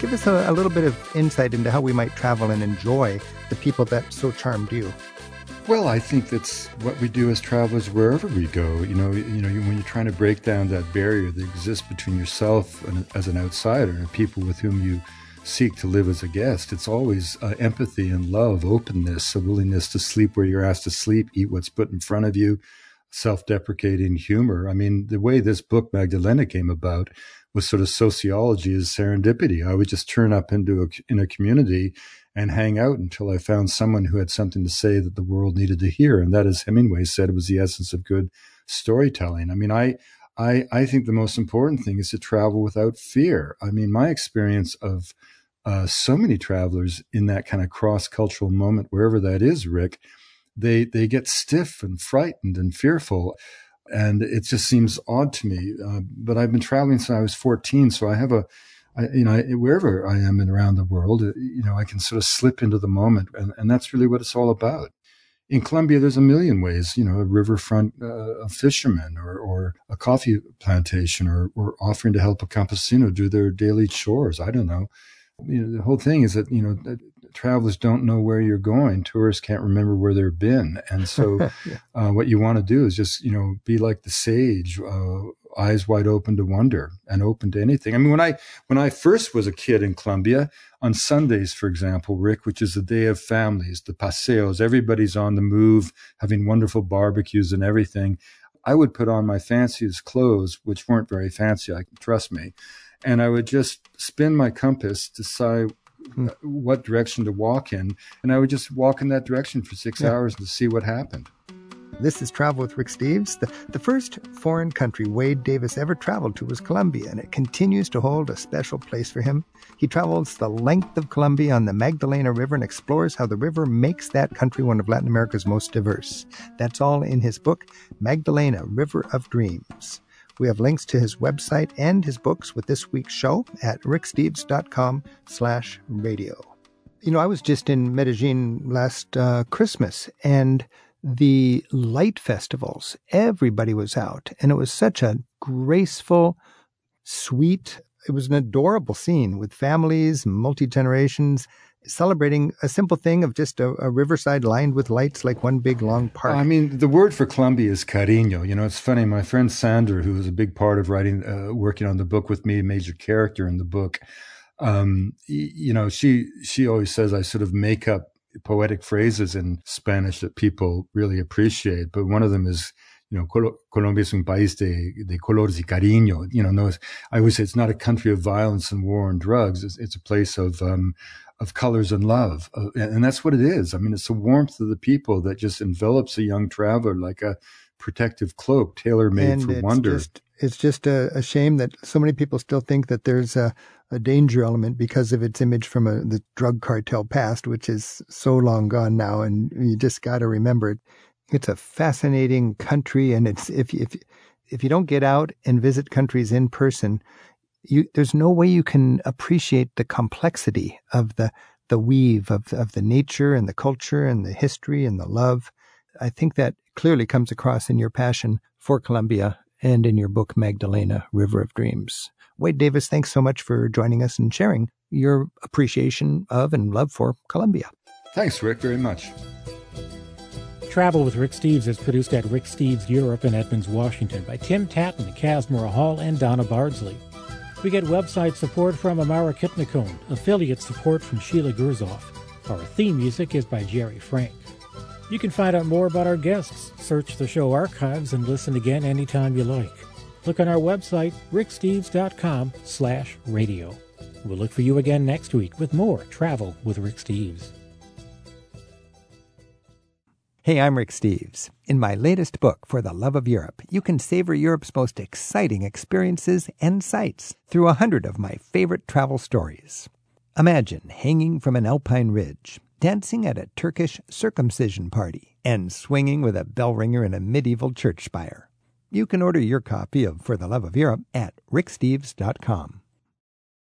Give us a, a, little bit of insight into how we might travel and enjoy the people that so charmed you. Well, I think that's what we do as travelers wherever we go. You know, you know, when you're trying to break down that barrier that exists between yourself and as an outsider and people with whom you seek to live as a guest. It's always uh, empathy and love, openness, a willingness to sleep where you're asked to sleep, eat what's put in front of you, self deprecating humor. I mean, the way this book, Magdalena, came about was sort of sociology as serendipity. I would just turn up into a, in a community and hang out until I found someone who had something to say that the world needed to hear. And that, as Hemingway said, was the essence of good storytelling. I mean, I, I, I think the most important thing is to travel without fear. I mean, my experience of uh, so many travelers in that kind of cross cultural moment, wherever that is, Rick, they they get stiff and frightened and fearful, and it just seems odd to me. Uh, but I've been traveling since I was 14, so I have a I, you know, wherever I am and around the world, uh, you know, I can sort of slip into the moment, and, and that's really what it's all about. In Colombia, there's a million ways, you know, a riverfront uh, fisherman or, or a coffee plantation or, or offering to help a campesino do their daily chores. I don't know you know, the whole thing is that you know travelers don't know where you're going. Tourists can't remember where they've been, and so yeah. uh, what you want to do is just you know be like the sage, uh, eyes wide open to wonder and open to anything. I mean, when I when I first was a kid in Colombia, on Sundays, for example, Rick, which is the day of families, the paseos, everybody's on the move, having wonderful barbecues and everything. I would put on my fanciest clothes, which weren't very fancy, I trust me, and I would just spin my compass to decide hmm. what direction to walk in, and I would just walk in that direction for six yeah. hours to see what happened. This is Travel with Rick Steves. The, the first foreign country Wade Davis ever traveled to was Colombia, and it continues to hold a special place for him. He travels the length of Colombia on the Magdalena River and explores how the river makes that country one of Latin America's most diverse. That's all in his book, Magdalena, River of Dreams. We have links to his website and his books with this week's show at ricksteves.com slash radio. You know, I was just in Medellin last uh, Christmas, and the light festivals, everybody was out, and it was such a graceful, sweet, it was an adorable scene with families, multi generations, celebrating a simple thing of just a, a, riverside lined with lights like one big long park. I mean, the word for Colombia is cariño. You know, it's funny. My friend Sandra, who was a big part of writing, uh, working on the book with me, a major character in the book, um, you know, she she always says I sort of make up poetic phrases in Spanish that people really appreciate. But one of them is, you know, Col- Colombia es un país de, de colores y cariño. You know, no, I always say it's not a country of violence and war and drugs. It's, it's a place of, um, of colors and love. Uh, and that's what it is. I mean, it's the warmth of the people that just envelops a young traveler like a protective cloak tailor made for wonder. Just, it's just a, a, shame that so many people still think that there's a, a danger element because of its image from a, the drug cartel past, which is so long gone now, and you just got to remember it. It's a fascinating country, and it's if if if you don't get out and visit countries in person, you there's no way you can appreciate the complexity of the the weave of of the nature and the culture and the history and the love. I think that clearly comes across in your passion for Colombia and in your book, Magdalena, River of Dreams. Wade Davis, thanks so much for joining us and sharing your appreciation of and love for Colombia. Thanks, Rick, very much. Travel with Rick Steves is produced at Rick Steves Europe in Edmonds, Washington by Tim Tatton, Casmara Hall, and Donna Bardsley. We get website support from Amara Kitnikone, affiliate support from Sheila Gurzoff. Our theme music is by Jerry Frank. You can find out more about our guests, search the show archives, and listen again anytime you like. Look on our website, ricksteves.com slash radio. We'll look for you again next week with more Travel with Rick Steves. Hey, I'm Rick Steves. In my latest book, For the Love of Europe, you can savor Europe's most exciting experiences and sights through a hundred of my favorite travel stories. Imagine hanging from an alpine ridge dancing at a Turkish circumcision party, and swinging with a bell ringer in a medieval church spire. You can order your copy of For the Love of Europe at ricksteves.com.